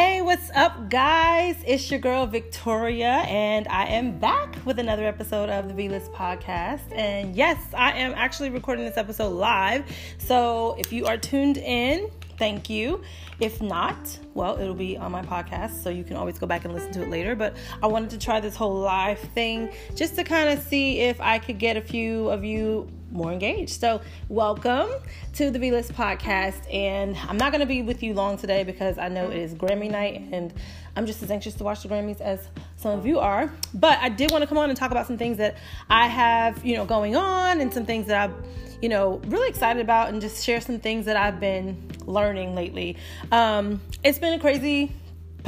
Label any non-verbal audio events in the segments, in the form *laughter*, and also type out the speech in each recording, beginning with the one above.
Hey, what's up, guys? It's your girl Victoria, and I am back with another episode of the V List podcast. And yes, I am actually recording this episode live. So if you are tuned in, thank you. If not, well, it'll be on my podcast, so you can always go back and listen to it later. But I wanted to try this whole live thing just to kind of see if I could get a few of you more engaged. So, welcome to the V List podcast. And I'm not going to be with you long today because I know it is Grammy night and I'm just as anxious to watch the Grammys as some of you are. But I did want to come on and talk about some things that I have, you know, going on and some things that I'm, you know, really excited about and just share some things that I've been learning lately. Um, it's been a crazy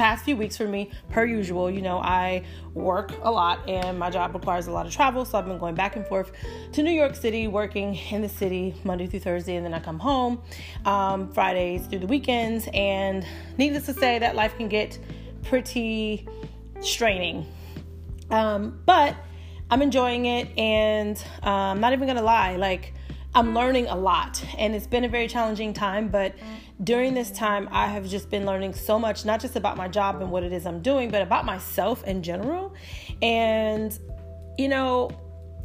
past few weeks for me, per usual. You know, I work a lot and my job requires a lot of travel, so I've been going back and forth to New York City, working in the city Monday through Thursday, and then I come home um, Fridays through the weekends. And needless to say, that life can get pretty straining. Um, but I'm enjoying it, and I'm not even gonna lie, like, I'm learning a lot, and it's been a very challenging time, but during this time, I have just been learning so much, not just about my job and what it is I'm doing, but about myself in general. And, you know,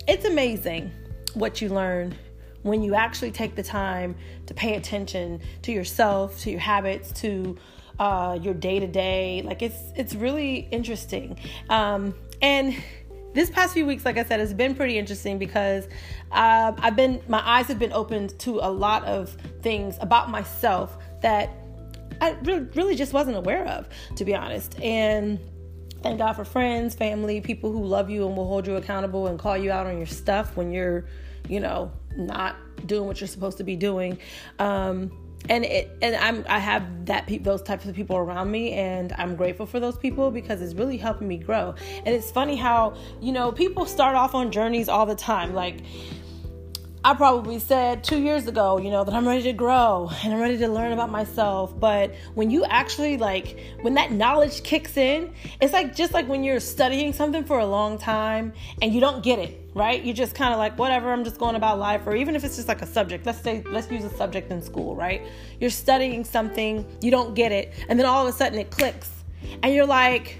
it's amazing what you learn when you actually take the time to pay attention to yourself, to your habits, to uh, your day to day. Like it's it's really interesting. Um, and this past few weeks, like I said, has been pretty interesting because uh, I've been my eyes have been opened to a lot of things about myself that I really, really just wasn't aware of, to be honest. And thank God for friends, family, people who love you and will hold you accountable and call you out on your stuff when you're, you know, not doing what you're supposed to be doing. Um, and it and I'm I have that pe- those types of people around me and I'm grateful for those people because it's really helping me grow. And it's funny how, you know, people start off on journeys all the time like I probably said two years ago, you know, that I'm ready to grow and I'm ready to learn about myself. But when you actually like, when that knowledge kicks in, it's like just like when you're studying something for a long time and you don't get it, right? You're just kind of like, whatever, I'm just going about life. Or even if it's just like a subject, let's say, let's use a subject in school, right? You're studying something, you don't get it, and then all of a sudden it clicks. And you're like,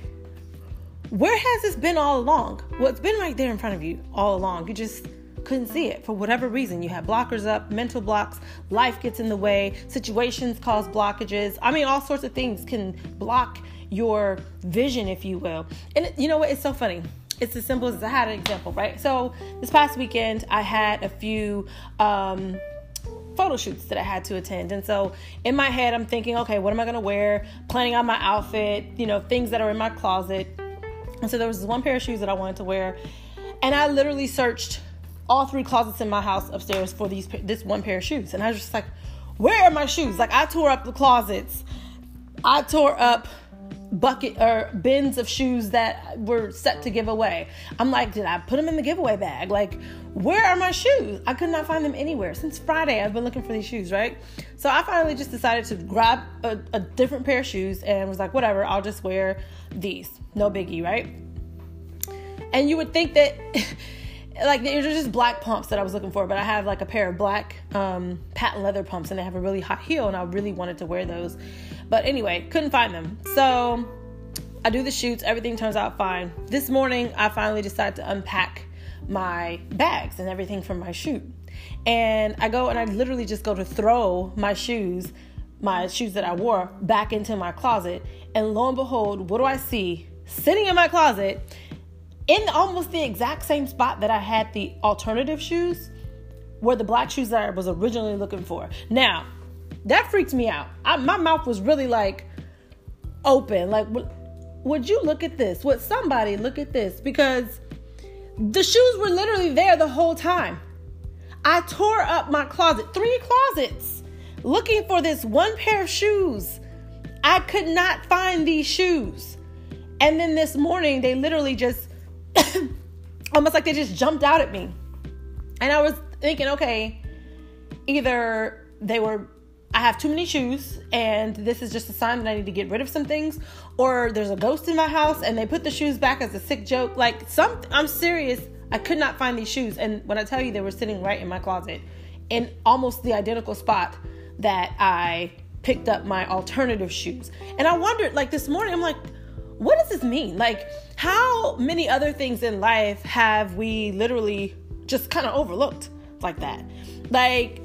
where has this been all along? Well, it's been right there in front of you all along. You just, couldn't see it for whatever reason. You have blockers up, mental blocks, life gets in the way, situations cause blockages. I mean, all sorts of things can block your vision, if you will. And you know what? It's so funny. It's as simple as I had an example, right? So this past weekend, I had a few. Um, photo shoots that I had to attend. And so in my head, I'm thinking, okay, what am I going to wear? Planning on my outfit, you know, things that are in my closet. And so there was this one pair of shoes that I wanted to wear. And I literally searched all three closets in my house upstairs for these this one pair of shoes, and I was just like, "Where are my shoes?" Like I tore up the closets, I tore up bucket or bins of shoes that were set to give away. I'm like, did I put them in the giveaway bag? Like, where are my shoes? I could not find them anywhere since Friday. I've been looking for these shoes, right? So I finally just decided to grab a, a different pair of shoes and was like, whatever, I'll just wear these. No biggie, right? And you would think that *laughs* like they're just black pumps that I was looking for, but I have like a pair of black um, patent leather pumps and they have a really hot heel, and I really wanted to wear those. But anyway, couldn't find them. So I do the shoots, everything turns out fine. This morning, I finally decided to unpack my bags and everything from my shoot. And I go and I literally just go to throw my shoes, my shoes that I wore, back into my closet. And lo and behold, what do I see? Sitting in my closet in almost the exact same spot that I had the alternative shoes were the black shoes that I was originally looking for. Now, that freaked me out. I, my mouth was really like open. Like, would you look at this? Would somebody look at this? Because the shoes were literally there the whole time. I tore up my closet, three closets, looking for this one pair of shoes. I could not find these shoes. And then this morning, they literally just *coughs* almost like they just jumped out at me. And I was thinking, okay, either they were I have too many shoes and this is just a sign that I need to get rid of some things or there's a ghost in my house and they put the shoes back as a sick joke. Like some I'm serious. I could not find these shoes and when I tell you they were sitting right in my closet in almost the identical spot that I picked up my alternative shoes. And I wondered, like this morning, I'm like, what does this mean? Like, how many other things in life have we literally just kind of overlooked like that? Like,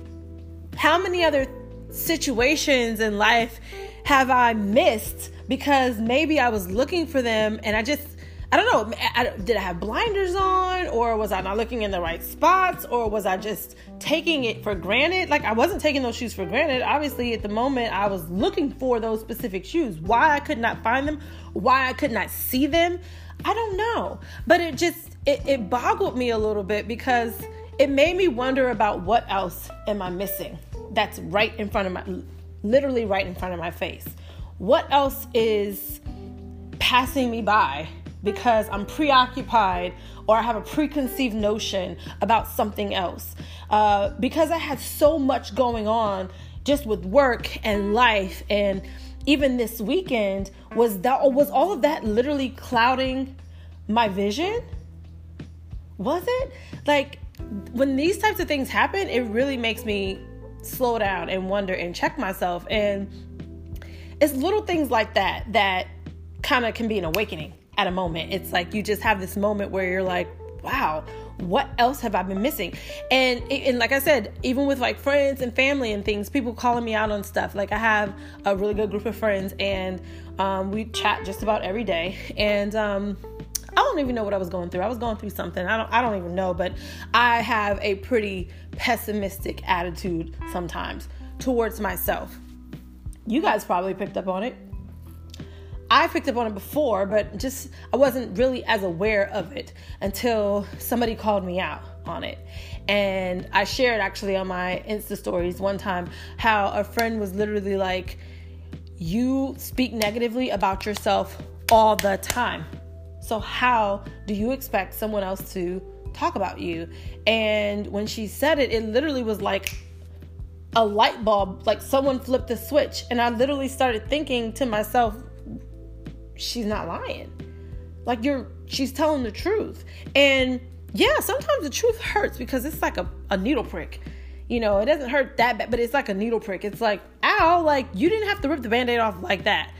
how many other situations in life have I missed because maybe I was looking for them and I just I don't know. I, did I have blinders on, or was I not looking in the right spots, or was I just taking it for granted? Like I wasn't taking those shoes for granted. Obviously, at the moment, I was looking for those specific shoes. Why I could not find them, why I could not see them, I don't know. But it just it, it boggled me a little bit because it made me wonder about what else am I missing that's right in front of my, literally right in front of my face. What else is passing me by because I'm preoccupied or I have a preconceived notion about something else. Uh, because I had so much going on just with work and life and even this weekend was that was all of that literally clouding my vision was it like when these types of things happen it really makes me slow down and wonder and check myself and it's little things like that that kind of can be an awakening at a moment. It's like you just have this moment where you're like, wow, what else have I been missing? And and like I said, even with like friends and family and things, people calling me out on stuff. Like I have a really good group of friends, and um, we chat just about every day. And um, I don't even know what I was going through. I was going through something. I don't I don't even know, but I have a pretty pessimistic attitude sometimes towards myself. You guys probably picked up on it. I picked up on it before, but just I wasn't really as aware of it until somebody called me out on it. And I shared actually on my Insta stories one time how a friend was literally like, You speak negatively about yourself all the time. So, how do you expect someone else to talk about you? And when she said it, it literally was like a light bulb, like someone flipped a switch. And I literally started thinking to myself, she's not lying. Like you're she's telling the truth. And yeah, sometimes the truth hurts because it's like a, a needle prick. You know, it doesn't hurt that bad, but it's like a needle prick. It's like, ow, like you didn't have to rip the band-aid off like that.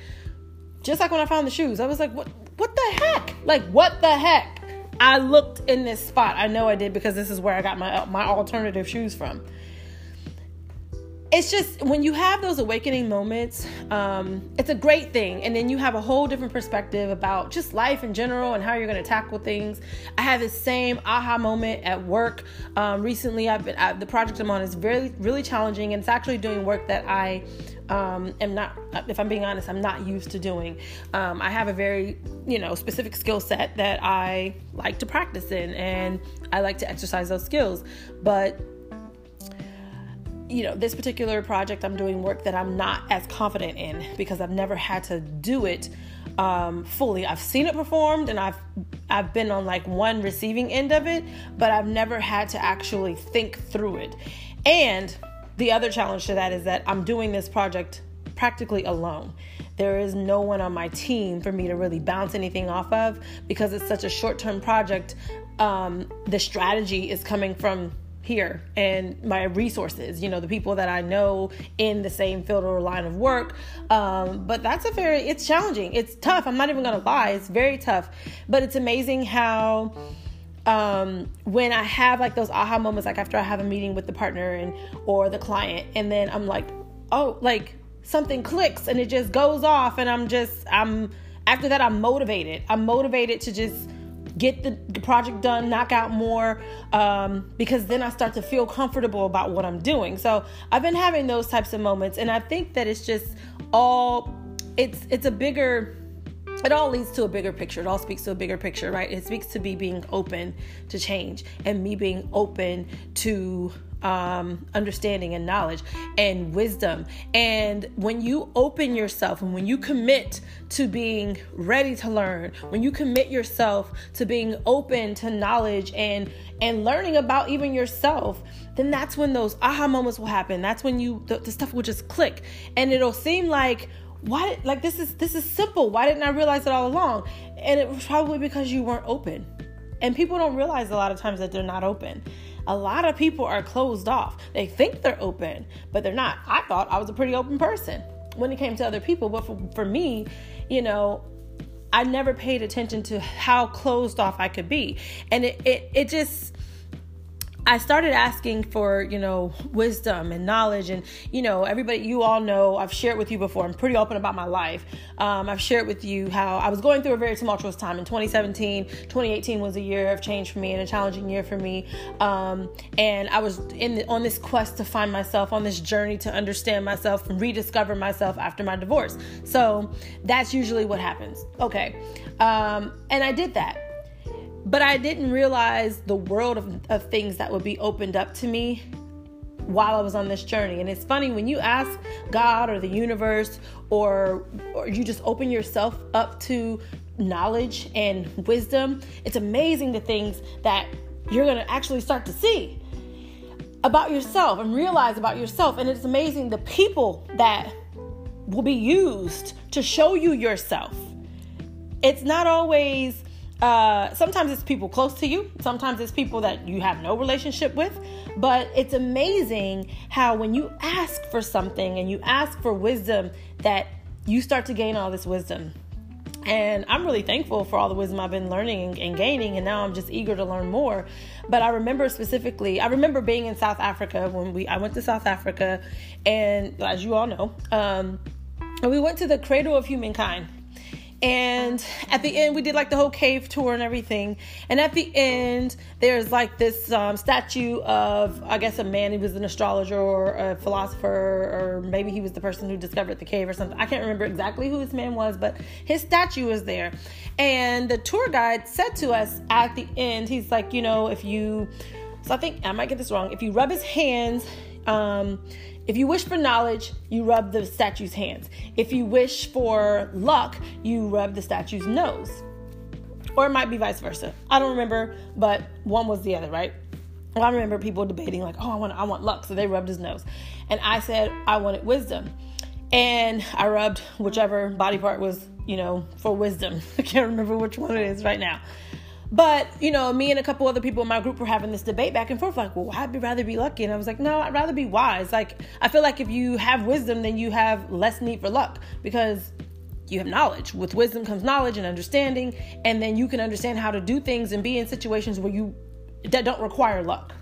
Just like when I found the shoes. I was like, what what the heck? Like what the heck? I looked in this spot. I know I did because this is where I got my my alternative shoes from it's just when you have those awakening moments, um, it's a great thing. And then you have a whole different perspective about just life in general and how you're going to tackle things. I had the same aha moment at work um, recently. I've been I, the project I'm on is very really challenging, and it's actually doing work that I um, am not. If I'm being honest, I'm not used to doing. Um, I have a very you know specific skill set that I like to practice in, and I like to exercise those skills, but you know, this particular project, I'm doing work that I'm not as confident in because I've never had to do it um, fully. I've seen it performed and I've I've been on like one receiving end of it, but I've never had to actually think through it. And the other challenge to that is that I'm doing this project practically alone. There is no one on my team for me to really bounce anything off of because it's such a short term project. Um, the strategy is coming from here and my resources, you know, the people that I know in the same field or line of work. Um, but that's a very, it's challenging. It's tough. I'm not even going to lie. It's very tough. But it's amazing how um, when I have like those aha moments, like after I have a meeting with the partner and or the client, and then I'm like, oh, like something clicks and it just goes off, and I'm just, I'm after that, I'm motivated. I'm motivated to just get the project done, knock out more, um, because then I start to feel comfortable about what I'm doing. So I've been having those types of moments, and I think that it's just all it's it's a bigger it all leads to a bigger picture. It all speaks to a bigger picture, right? It speaks to me being open to change and me being open to um, understanding and knowledge and wisdom. And when you open yourself and when you commit to being ready to learn, when you commit yourself to being open to knowledge and and learning about even yourself, then that's when those aha moments will happen. That's when you the, the stuff will just click, and it'll seem like why like this is this is simple. Why didn't I realize it all along? And it was probably because you weren't open. And people don't realize a lot of times that they're not open. A lot of people are closed off. They think they're open, but they're not. I thought I was a pretty open person when it came to other people, but for, for me, you know, I never paid attention to how closed off I could be. And it, it, it just, I started asking for, you know, wisdom and knowledge. And, you know, everybody, you all know, I've shared with you before, I'm pretty open about my life. Um, I've shared with you how I was going through a very tumultuous time in 2017. 2018 was a year of change for me and a challenging year for me. Um, and I was in the, on this quest to find myself, on this journey to understand myself and rediscover myself after my divorce. So that's usually what happens. Okay. Um, and I did that but I didn't realize the world of, of things that would be opened up to me while I was on this journey. And it's funny when you ask God or the universe or or you just open yourself up to knowledge and wisdom, it's amazing the things that you're going to actually start to see about yourself and realize about yourself and it's amazing the people that will be used to show you yourself. It's not always uh, sometimes it's people close to you, sometimes it's people that you have no relationship with. But it's amazing how when you ask for something and you ask for wisdom, that you start to gain all this wisdom. And I'm really thankful for all the wisdom I've been learning and gaining, and now I'm just eager to learn more. But I remember specifically, I remember being in South Africa when we I went to South Africa, and as you all know, um, we went to the Cradle of Humankind and at the end, we did like the whole cave tour and everything. And at the end, there's like this um, statue of, I guess, a man. He was an astrologer or a philosopher, or maybe he was the person who discovered the cave or something. I can't remember exactly who this man was, but his statue was there. And the tour guide said to us at the end, he's like, you know, if you, so I think I might get this wrong, if you rub his hands, um, if you wish for knowledge, you rub the statue's hands. If you wish for luck, you rub the statue's nose. Or it might be vice versa. I don't remember, but one was the other, right? I remember people debating like, "Oh, I want I want luck." So they rubbed his nose. And I said I wanted wisdom. And I rubbed whichever body part was, you know, for wisdom. *laughs* I can't remember which one it is right now. But, you know, me and a couple other people in my group were having this debate back and forth, like, well, I'd rather be lucky. And I was like, no, I'd rather be wise. Like, I feel like if you have wisdom, then you have less need for luck because you have knowledge. With wisdom comes knowledge and understanding, and then you can understand how to do things and be in situations where you that don't require luck.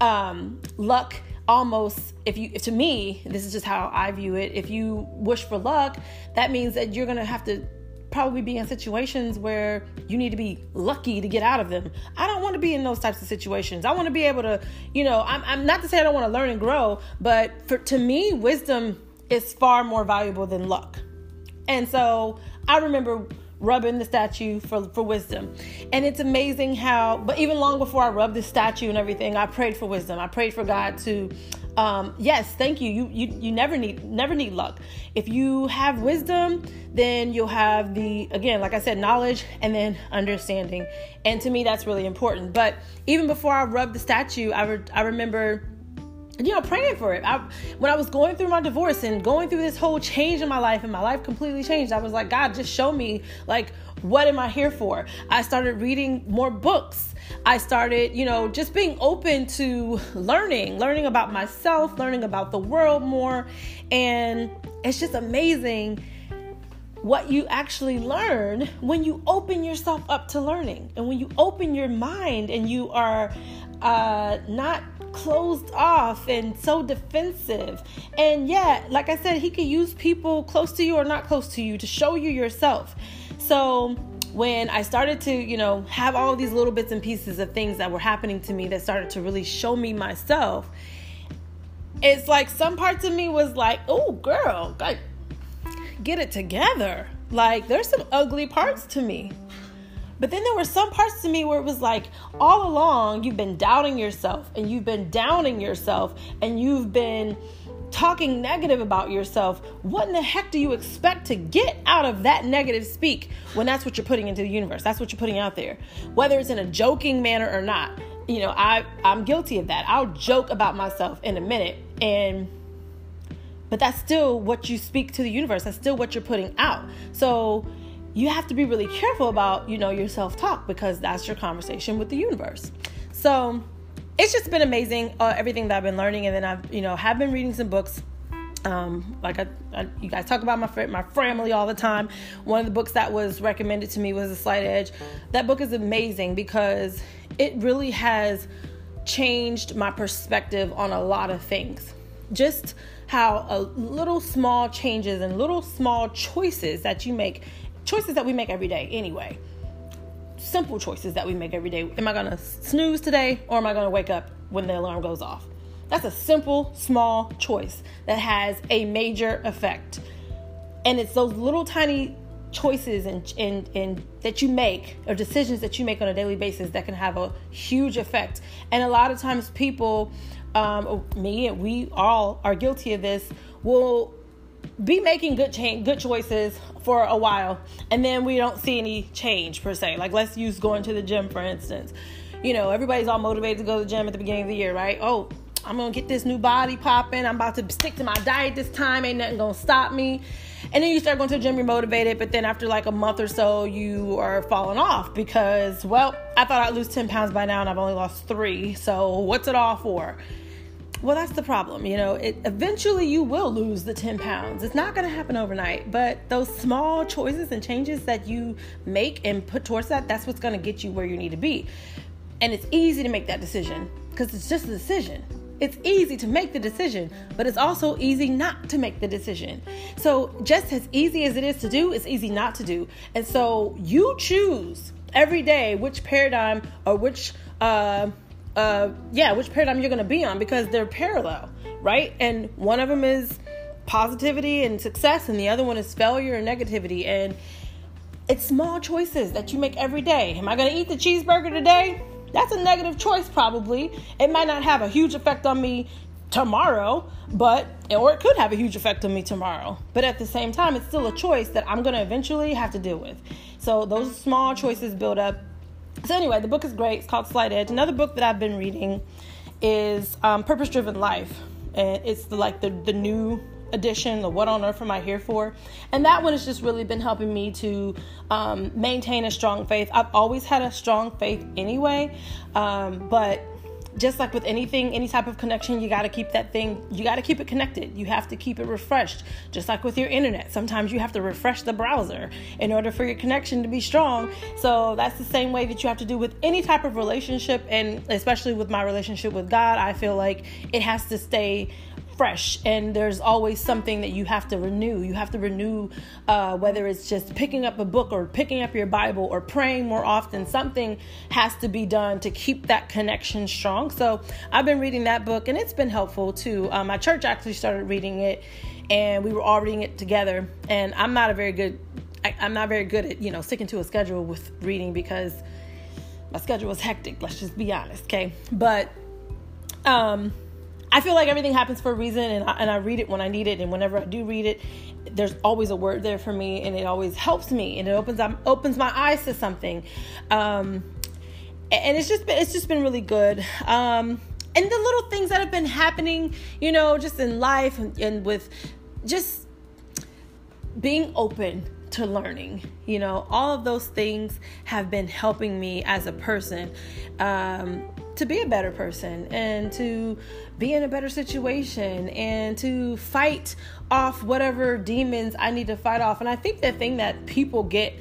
Um, luck almost if you to me this is just how i view it if you wish for luck that means that you're gonna have to probably be in situations where you need to be lucky to get out of them. I don't want to be in those types of situations. I want to be able to, you know, I'm, I'm not to say I don't want to learn and grow, but for to me, wisdom is far more valuable than luck. And so I remember rubbing the statue for, for wisdom. And it's amazing how, but even long before I rubbed the statue and everything, I prayed for wisdom. I prayed for God to um, yes, thank you. You you you never need never need luck. If you have wisdom, then you'll have the again, like I said, knowledge and then understanding. And to me, that's really important. But even before I rubbed the statue, I re- I remember you know praying for it I, when i was going through my divorce and going through this whole change in my life and my life completely changed i was like god just show me like what am i here for i started reading more books i started you know just being open to learning learning about myself learning about the world more and it's just amazing what you actually learn when you open yourself up to learning and when you open your mind and you are uh, not closed off and so defensive. And yet, like I said, he could use people close to you or not close to you to show you yourself. So when I started to, you know, have all these little bits and pieces of things that were happening to me that started to really show me myself, it's like some parts of me was like, oh, girl, like, get it together. Like, there's some ugly parts to me. But then there were some parts to me where it was like all along you've been doubting yourself and you've been downing yourself and you've been talking negative about yourself. What in the heck do you expect to get out of that negative speak when that's what you're putting into the universe? That's what you're putting out there. Whether it's in a joking manner or not. You know, I I'm guilty of that. I'll joke about myself in a minute and but that's still what you speak to the universe. That's still what you're putting out. So you have to be really careful about, you know, your self-talk because that's your conversation with the universe. So, it's just been amazing uh, everything that I've been learning, and then I've you know have been reading some books. Um, like I, I, you guys talk about my my family all the time. One of the books that was recommended to me was The Slight Edge. That book is amazing because it really has changed my perspective on a lot of things. Just how a little small changes and little small choices that you make, choices that we make every day anyway, simple choices that we make every day. Am I going to snooze today or am I going to wake up when the alarm goes off? That's a simple, small choice that has a major effect. And it's those little tiny choices and, and, and that you make or decisions that you make on a daily basis that can have a huge effect. And a lot of times people, um, me and we all are guilty of this, will be making good change, good choices for a while, and then we don't see any change per se. Like let's use going to the gym for instance. You know, everybody's all motivated to go to the gym at the beginning of the year, right? Oh, I'm gonna get this new body popping. I'm about to stick to my diet this time. Ain't nothing gonna stop me. And then you start going to the gym, you're motivated, but then after like a month or so, you are falling off because, well, I thought I'd lose 10 pounds by now and I've only lost three. So what's it all for? Well, that's the problem. You know, it eventually you will lose the 10 pounds. It's not going to happen overnight, but those small choices and changes that you make and put towards that, that's what's going to get you where you need to be. And it's easy to make that decision because it's just a decision. It's easy to make the decision, but it's also easy not to make the decision. So, just as easy as it is to do, it's easy not to do. And so, you choose every day which paradigm or which uh, uh, yeah, which paradigm you're going to be on because they're parallel, right? And one of them is positivity and success, and the other one is failure and negativity. And it's small choices that you make every day. Am I going to eat the cheeseburger today? That's a negative choice, probably. It might not have a huge effect on me tomorrow, but or it could have a huge effect on me tomorrow. But at the same time, it's still a choice that I'm going to eventually have to deal with. So those small choices build up so anyway, the book is great. It's called Slight Edge. Another book that I've been reading is um, Purpose Driven Life, and it's the, like the the new edition. The What on Earth Am I Here For? And that one has just really been helping me to um, maintain a strong faith. I've always had a strong faith anyway, um, but just like with anything, any type of connection, you got to keep that thing, you got to keep it connected. You have to keep it refreshed. Just like with your internet, sometimes you have to refresh the browser in order for your connection to be strong. So that's the same way that you have to do with any type of relationship, and especially with my relationship with God, I feel like it has to stay fresh and there's always something that you have to renew. You have to renew uh, whether it's just picking up a book or picking up your bible or praying more often. Something has to be done to keep that connection strong. So i've been reading that book and it's been helpful too. Um, my church actually started reading it and we were all reading it together. And i'm not a very good I, i'm not very good at you know sticking to a schedule with reading because my schedule is hectic let's just be honest okay? But um I feel like everything happens for a reason, and I, and I read it when I need it, and whenever I do read it, there's always a word there for me, and it always helps me, and it opens up, opens my eyes to something, um, and it's just been it's just been really good. Um, and the little things that have been happening, you know, just in life and, and with just being open to learning. You know, all of those things have been helping me as a person. Um, to be a better person and to be in a better situation and to fight off whatever demons I need to fight off. And I think the thing that people get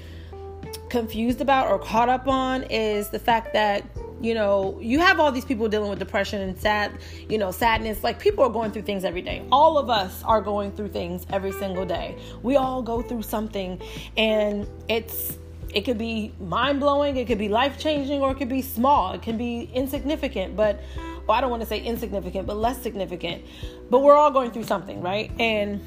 confused about or caught up on is the fact that you know you have all these people dealing with depression and sad you know sadness. Like people are going through things every day. All of us are going through things every single day. We all go through something and it's it could be mind blowing, it could be life changing, or it could be small, it can be insignificant, but well, I don't want to say insignificant, but less significant. But we're all going through something, right? And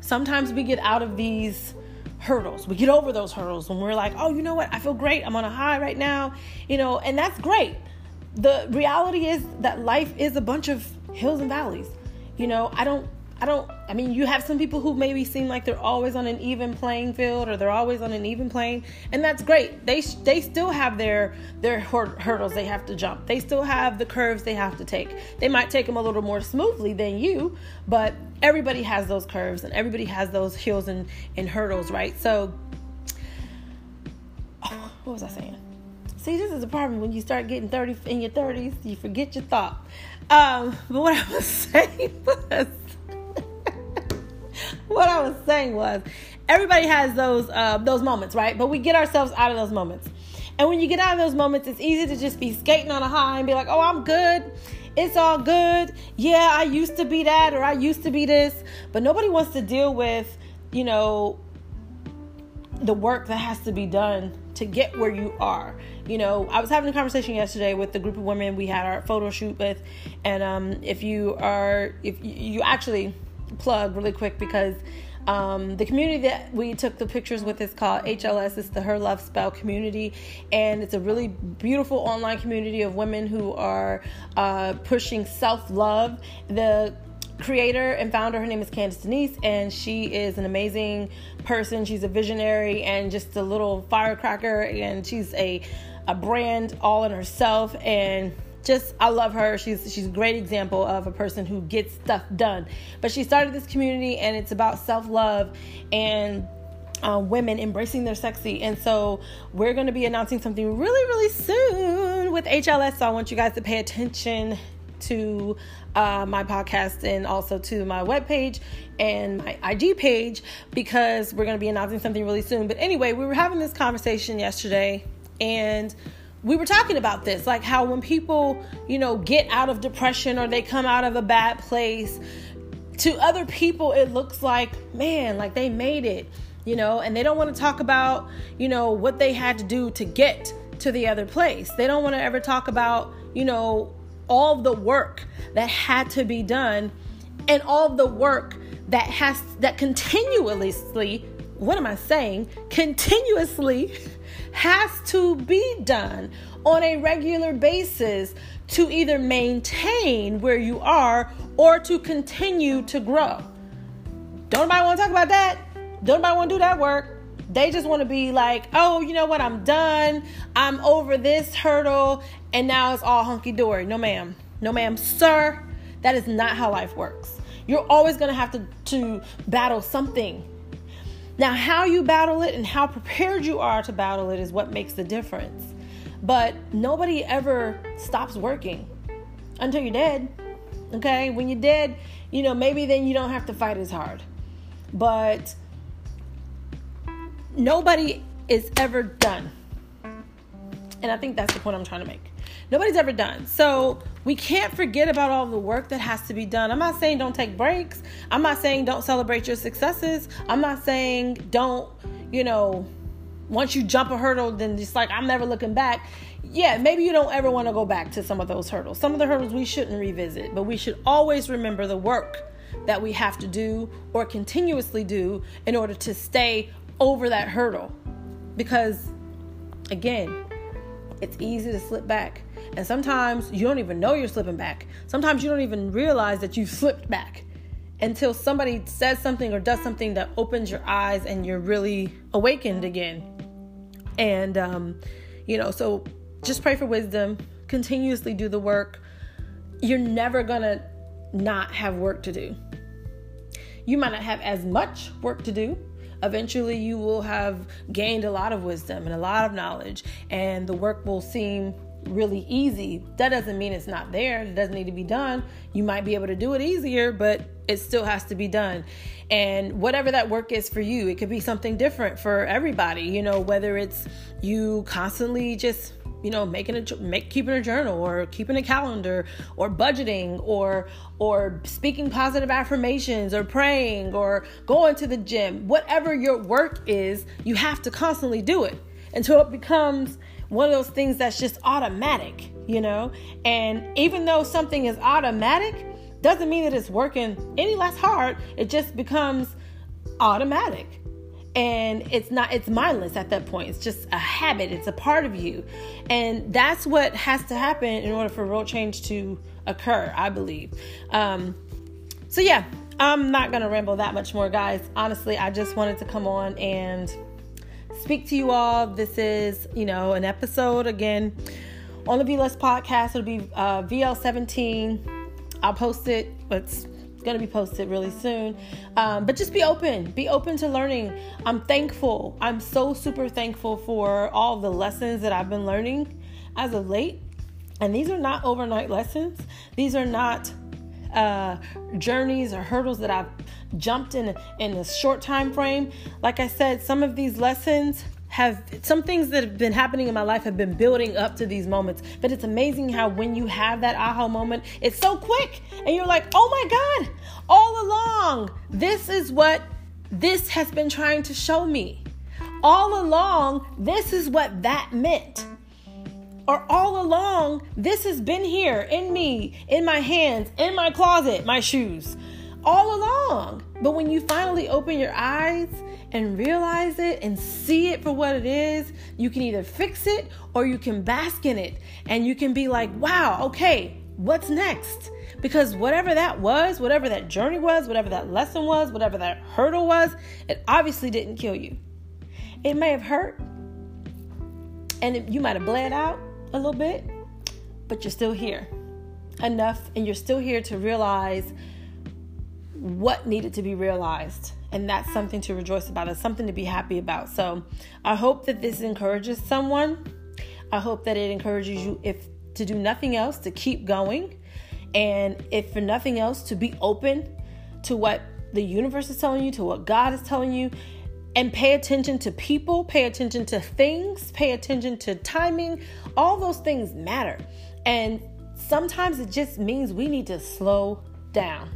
sometimes we get out of these hurdles. We get over those hurdles when we're like, oh, you know what? I feel great. I'm on a high right now, you know, and that's great. The reality is that life is a bunch of hills and valleys. You know, I don't I don't, I mean, you have some people who maybe seem like they're always on an even playing field or they're always on an even plane, and that's great. They they still have their their hurdles they have to jump. They still have the curves they have to take. They might take them a little more smoothly than you, but everybody has those curves and everybody has those hills and, and hurdles, right? So, what was I saying? See, this is a problem when you start getting 30 in your 30s, you forget your thought. Um, but what I was *laughs* saying was, what I was saying was, everybody has those uh, those moments, right? But we get ourselves out of those moments. And when you get out of those moments, it's easy to just be skating on a high and be like, "Oh, I'm good. It's all good. Yeah, I used to be that or I used to be this." But nobody wants to deal with, you know, the work that has to be done to get where you are. You know, I was having a conversation yesterday with the group of women we had our photo shoot with, and um, if you are, if you actually plug really quick because um, the community that we took the pictures with is called HLS. It's the Her Love Spell community, and it's a really beautiful online community of women who are uh, pushing self love. The creator and founder. Her name is Candice Denise, and she is an amazing person. She's a visionary and just a little firecracker, and she's a a brand all in herself. And just I love her. She's she's a great example of a person who gets stuff done. But she started this community, and it's about self love and. Uh, women embracing their sexy. And so we're going to be announcing something really, really soon with HLS. So I want you guys to pay attention to uh, my podcast and also to my webpage and my IG page because we're going to be announcing something really soon. But anyway, we were having this conversation yesterday and we were talking about this like how when people, you know, get out of depression or they come out of a bad place, to other people it looks like, man, like they made it, you know, and they don't want to talk about, you know, what they had to do to get to the other place. They don't want to ever talk about, you know, all the work that had to be done and all the work that has that continuously what am i saying continuously has to be done on a regular basis to either maintain where you are or to continue to grow don't nobody want to talk about that don't nobody want to do that work they just want to be like, oh, you know what? I'm done. I'm over this hurdle. And now it's all hunky dory. No, ma'am. No, ma'am. Sir, that is not how life works. You're always going to have to, to battle something. Now, how you battle it and how prepared you are to battle it is what makes the difference. But nobody ever stops working until you're dead. Okay? When you're dead, you know, maybe then you don't have to fight as hard. But nobody is ever done. And I think that's the point I'm trying to make. Nobody's ever done. So we can't forget about all the work that has to be done. I'm not saying don't take breaks. I'm not saying don't celebrate your successes. I'm not saying don't, you know, once you jump a hurdle, then just like I'm never looking back. Yeah, maybe you don't ever want to go back to some of those hurdles. Some of the hurdles we shouldn't revisit, but we should always remember the work that we have to do or continuously do in order to stay over that hurdle. Because, again, it's easy to slip back. And sometimes you don't even know you're slipping back. Sometimes you don't even realize that you slipped back until somebody says something or does something that opens your eyes and you're really awakened again. And, um, you know, so just pray for wisdom, continuously do the work. You're never gonna not have work to do. You might not have as much work to do, eventually you will have gained a lot of wisdom and a lot of knowledge, and the work will seem really easy. That doesn't mean it's not there, it doesn't need to be done. You might be able to do it easier, but it still has to be done. And whatever that work is for you, it could be something different for everybody, you know, whether it's you constantly just you know making a make keeping a journal or keeping a calendar or budgeting or or speaking positive affirmations or praying or going to the gym whatever your work is you have to constantly do it until it becomes one of those things that's just automatic you know? And even though something is automatic doesn't mean that it's working any less hard. It just becomes automatic. And it's not it's mindless at that point. It's just a habit. It's a part of you. And that's what has to happen in order for real change to occur i believe. Um, so yeah i'm not gonna ramble that much more guys. Honestly i just wanted to come on and speak to you all this is you know an episode again on the VLS podcast it'll be uh, vl17 i'll post it it's going to be posted really soon. Um, but just be open. Be open to learning. I'm thankful. I'm so super thankful for all the lessons that I've been learning as of late. And these are not overnight lessons. These are not uh, journeys or hurdles that I've jumped in in a short time frame. Like I said, some of these lessons have some things that have been happening in my life have been building up to these moments. But it's amazing how when you have that aha moment, it's so quick and you're like, "Oh my god, all along, this is what this has been trying to show me. All along, this is what that meant." Or all along, this has been here in me, in my hands, in my closet, my shoes, all along. But when you finally open your eyes and realize it and see it for what it is, you can either fix it or you can bask in it and you can be like, wow, okay, what's next? Because whatever that was, whatever that journey was, whatever that lesson was, whatever that hurdle was, it obviously didn't kill you. It may have hurt and you might have bled out a little bit, but you're still here enough and you're still here to realize what needed to be realized and that's something to rejoice about. It's something to be happy about. So I hope that this encourages someone. I hope that it encourages you, if to do nothing else, to keep going. And if for nothing else, to be open to what the universe is telling you, to what God is telling you, and pay attention to people, pay attention to things, pay attention to timing. All those things matter. And sometimes it just means we need to slow down.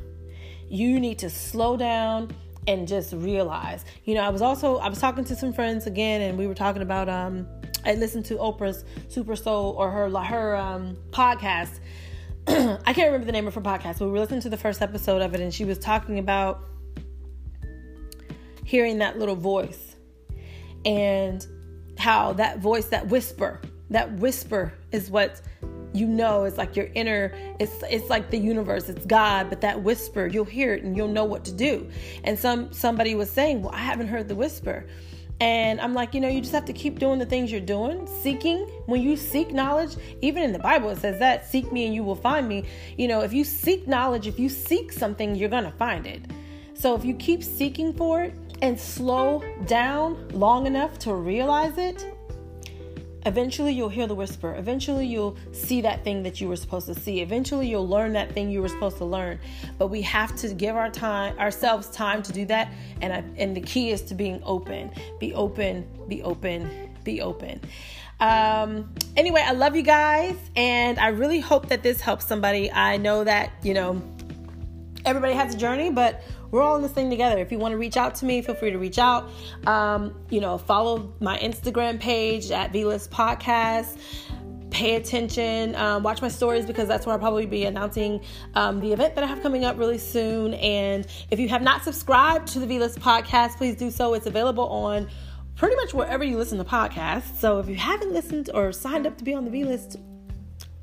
You need to slow down and just realize. You know, I was also I was talking to some friends again, and we were talking about um I listened to Oprah's Super Soul or her her um podcast. *clears throat* I can't remember the name of her podcast, but we were listening to the first episode of it, and she was talking about hearing that little voice and how that voice, that whisper, that whisper is what you know it's like your inner it's it's like the universe it's god but that whisper you'll hear it and you'll know what to do. And some somebody was saying well i haven't heard the whisper. And i'm like you know you just have to keep doing the things you're doing seeking. When you seek knowledge even in the bible it says that seek me and you will find me. You know if you seek knowledge if you seek something you're gonna find it. So if you keep seeking for it and slow down long enough to realize it Eventually, you'll hear the whisper. Eventually, you'll see that thing that you were supposed to see. Eventually, you'll learn that thing you were supposed to learn. But we have to give our time, ourselves time to do that. And I, and the key is to being open. Be open. Be open. Be open. Um, anyway, I love you guys, and I really hope that this helps somebody. I know that you know everybody has a journey, but we're all in this thing together. If you want to reach out to me, feel free to reach out. Um, you know, follow my Instagram page at VList Podcast. Pay attention, um, watch my stories because that's where I'll probably be announcing um, the event that I have coming up really soon. And if you have not subscribed to the VList Podcast, please do so. It's available on pretty much wherever you listen to podcasts. So if you haven't listened or signed up to be on the V list,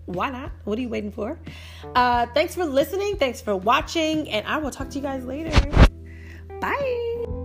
why not? What are you waiting for? Uh, thanks for listening. Thanks for watching. And I will talk to you guys later. Bye.